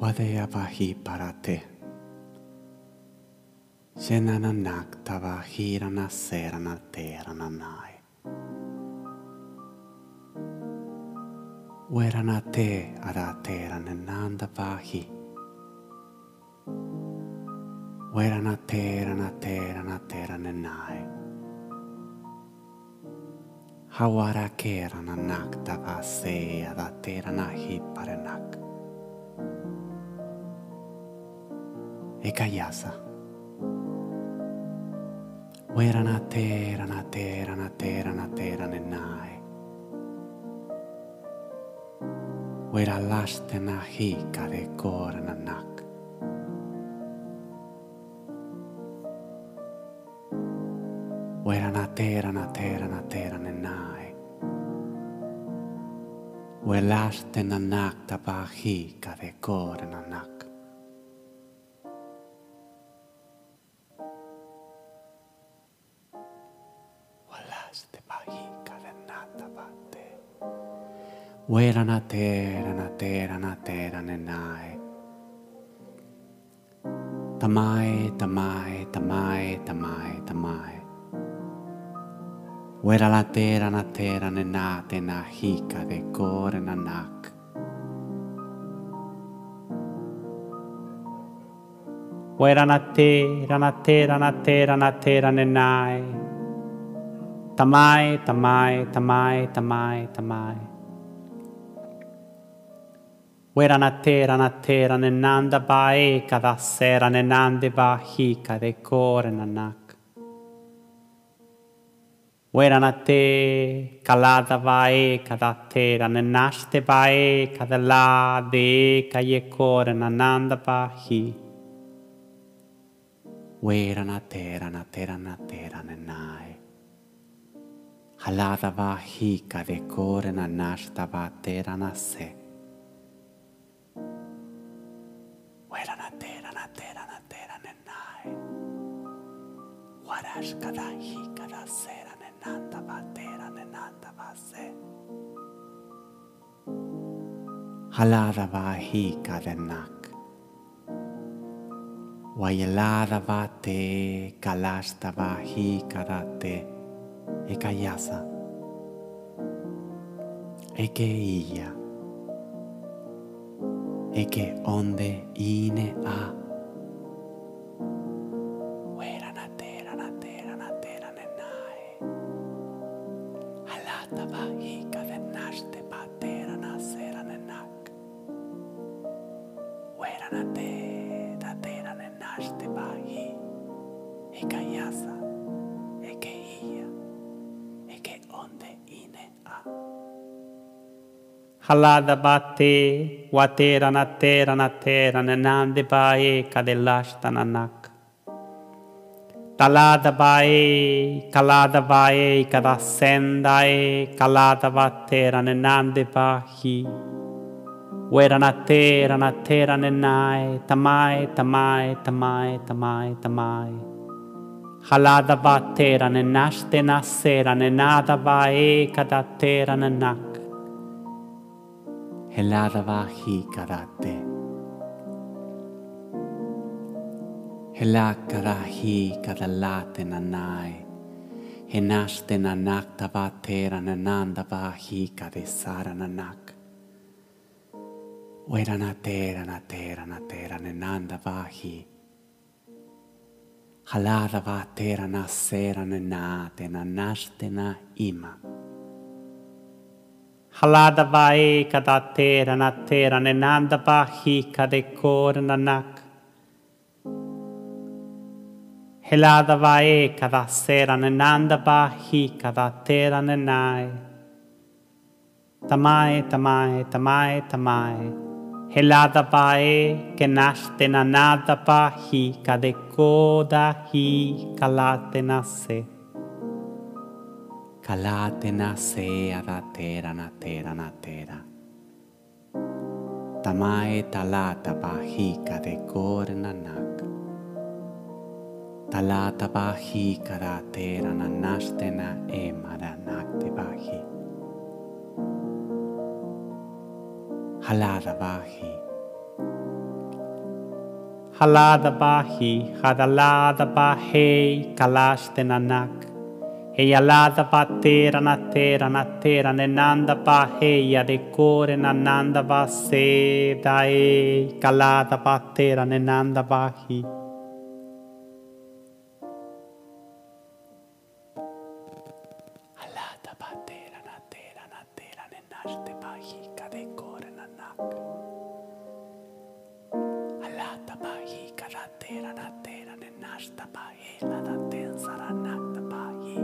Wadea vahi parate. Senana naktava hirana serana terana nai. Werana te ara terana nanda vahi. Werana terana terana terana nai. Hawara kerana naktava se ada terana hi paranak. Ekayasa. Werana terana terana terana terana nai. Wera lastena hika de korana nak. Wera na tera na tera Welashten anak tabahi kadekoren anak. Werana tera na tera na tera nenai. Tamai, tamai, tamai, tamai, tamai. Wera la tera na tera ne nate na hika de kore na nak. Wera na tera na tera na tera na tera ne nai. Tamai, tamai, tamai, tamai, tamai. Wera na tera na tera ne nanda ba e kada sera ne nande ba hika de kore na ye kore na nanda ba hi. Wera na tera na tera na tera ne nai. Halada va hika de kore na nasta va tera na se. Wera na tera na tera na tera ne nai. Warash kada hi Haladava hika denak. Wailadava te kalastava hika date ekayasa. Eke iya. Eke onde ine a. Ranate, e Nenash de Bahi, ia e que onde ine a. Halada bate, watera na terra na terra, nenande bae, cadelasta nanak. Talada bae, calada bae, cada e calada batera, nenande bahi. Weranate, ranate, ranenai, tamai, tamai, tamai, tamai, tamai. Haladava tera nenaste nasera nenadava e nannak. nenak. Heladava hi kadate. Helakarahi kadalate nanai. Henaste nanak tavatera nanandava hi kadesara nanak. O era na terra, na terra, na terra, né? nenanda vahi. Halada na né? na nenate na ima. Halada vaeka da terra, na terra, né? nenanda vahi na nanak. Helada da sera, nenanda vahi terra nenai. Tamae, tamae, tamae, tamae. Heladapae kenastenanadapa hi kadekoda hi kalatenase. Kalatenase adatera natera natera. Tamae talatapa hi kadekorenanak. Talatapa hi kadatera nanastena emara naktepahi. Halada Bahi. Halada Bahi, Hadalada Bahei, Kalashdenanak. Eyalada Batera Natera Natera Nenanda Baheya Decore Nananda Vase Dae Kalada Batera Nenanda Bahi. Ka da tera na tera ne nasta ba he la da ten sara nakta ba hi.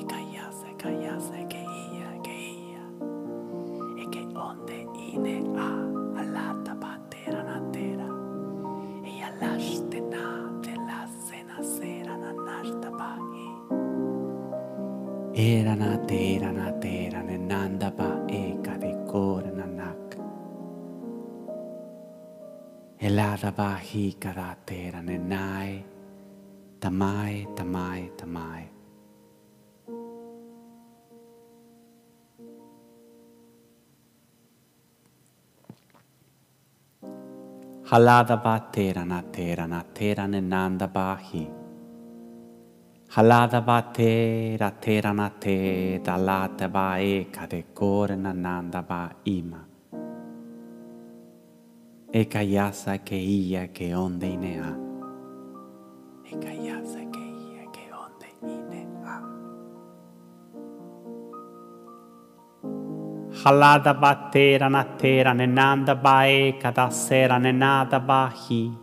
E kayasa, e kayasa, e che ia, e che ia. E che onde ine a, alata batera na tera. E alaste na, de la sena sera na nasta bahi. Era na tera na tera ne nanda ba e ka de na nak. Eladabahi karate ranenai tamai tamai tamai. Haladaba terana terana terana nanda bahi. Haladaba tera terana te dalata ba e kade korena nanda ba ima. Ekayasa Keiya que onde inea. Ekayasa Keiya que onde inea. Halada batera natera nenanda bae kadasera nenada bahi.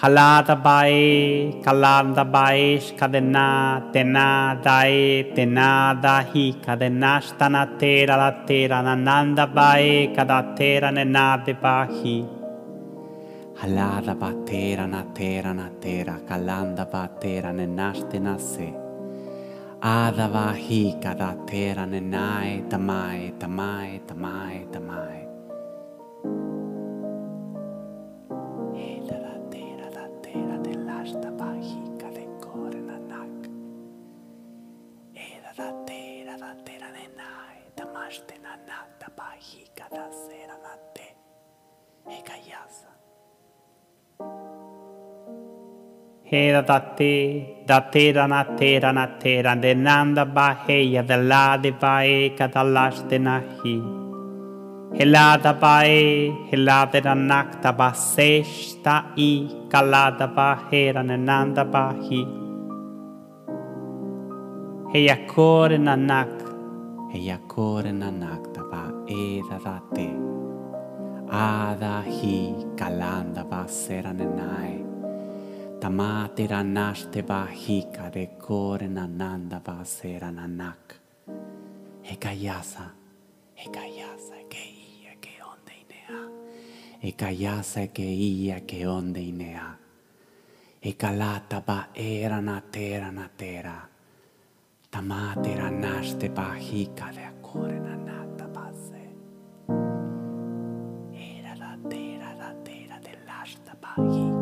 Χαλά τα πάει, καλά τα πάει, σκαδενά, τενά, δαε, τενά, δαχή, καδενά, στανα τέρα, λα τέρα, νανάντα πάει, κατά τέρα, νενά, δε πάχη. Χαλά τα πατέρα, να τέρα, να τέρα, καλά τα πατέρα, νενά, στενά σε. Άδα βαχή, κατά τέρα, νενάε, ταμάε, ταμάε, ταμάε, ταμάε. Ashtenana da barriga da Seranate Rekayasa Hera da te, da tera na tera na tera, de nanda barreia, de lá de baeca, da laste na ri. Helada bae, helada da nacta ba sexta i, calada barreira, de nanda barri. a cor na nacta. Heya naktava edadate. Adahi kalandava seranenai. Tamatera nashteva hika de korenanandava serananak. Hekayasa, hekayasa, keia, ke onde inea. Hekayasa, keia, ke onde inea. Hekalata ba eranatera natera. natera. Tamatera naste pajica de acorena nata pase. Era la tera, la tera de lasta pajica.